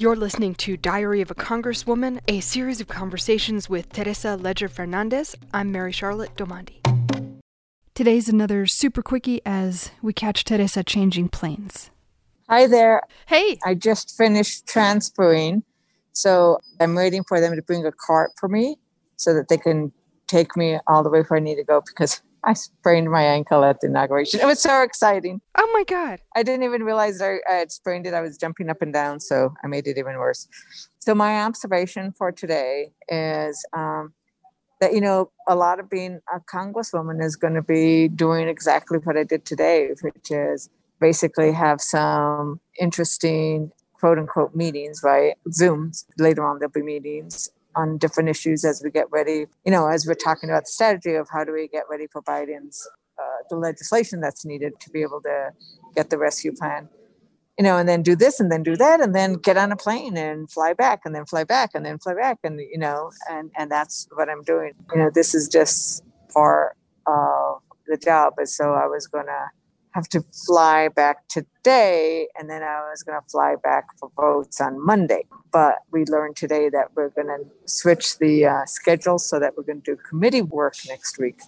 You're listening to Diary of a Congresswoman, a series of conversations with Teresa Leger Fernandez. I'm Mary Charlotte Domandi. Today's another super quickie as we catch Teresa changing planes. Hi there. Hey. I just finished transferring, so I'm waiting for them to bring a cart for me so that they can take me all the way where I need to go because I sprained my ankle at the inauguration. It was so exciting. Oh my God. I didn't even realize I, I had sprained it. I was jumping up and down, so I made it even worse. So, my observation for today is um, that, you know, a lot of being a congresswoman is going to be doing exactly what I did today, which is basically have some interesting quote unquote meetings, right? Zooms. Later on, there'll be meetings on different issues as we get ready, you know, as we're talking about the strategy of how do we get ready for Biden's, uh, the legislation that's needed to be able to get the rescue plan, you know, and then do this and then do that and then get on a plane and fly back and then fly back and then fly back. And, you know, and, and that's what I'm doing. You know, this is just part of the job. And so I was to have to fly back today and then I was going to fly back for votes on Monday. But we learned today that we're going to switch the uh, schedule so that we're going to do committee work next week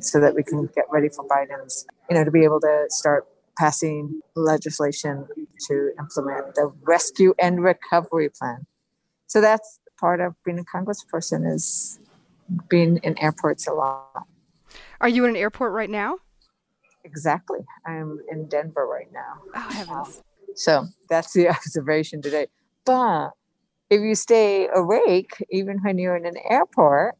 so that we can get ready for Biden's, you know, to be able to start passing legislation to implement the rescue and recovery plan. So that's part of being a congressperson is being in airports a lot. Are you in an airport right now? Exactly. I'm in Denver right now. Oh, heavens. So that's the observation today. But if you stay awake, even when you're in an airport,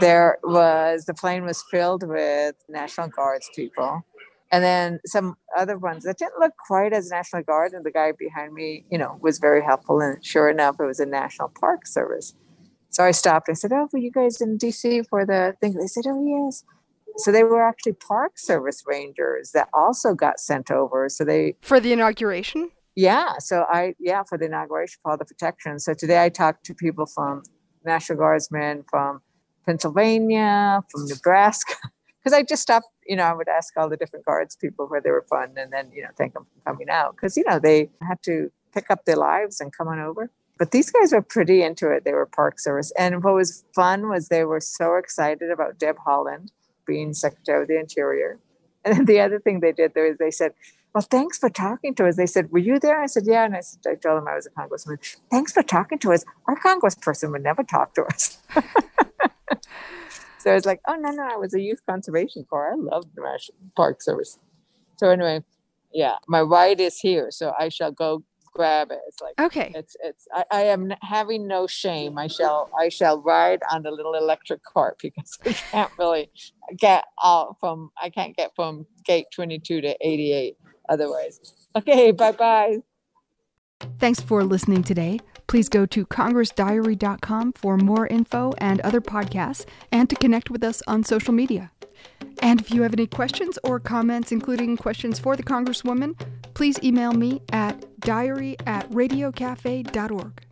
there was the plane was filled with National Guards people. And then some other ones that didn't look quite as National Guard. And the guy behind me, you know, was very helpful. And sure enough, it was a National Park Service. So I stopped. I said, Oh, were you guys in DC for the thing? They said, Oh, yes. So they were actually Park Service rangers that also got sent over. So they for the inauguration. Yeah. So I yeah for the inauguration for all the protection. So today I talked to people from National Guardsmen from Pennsylvania, from Nebraska, because I just stopped. You know, I would ask all the different guards people where they were from, and then you know thank them for coming out because you know they had to pick up their lives and come on over. But these guys were pretty into it. They were Park Service, and what was fun was they were so excited about Deb Haaland being Secretary of the Interior. And then the other thing they did there is they said, Well, thanks for talking to us. They said, Were you there? I said, Yeah. And I said, I told them I was a congressman. Thanks for talking to us. Our congressperson would never talk to us. so I was like, Oh no, no, I was a youth conservation corps. I love the National Park Service. So anyway, yeah, my ride is here. So I shall go grab it. It's like okay. It's it's I, I am having no shame. I shall I shall ride on the little electric cart because I can't really get out from I can't get from gate 22 to 88 otherwise. Okay, bye bye. Thanks for listening today. Please go to congressdiary.com for more info and other podcasts and to connect with us on social media. And if you have any questions or comments, including questions for the Congresswoman, please email me at diary at radiocafe.org.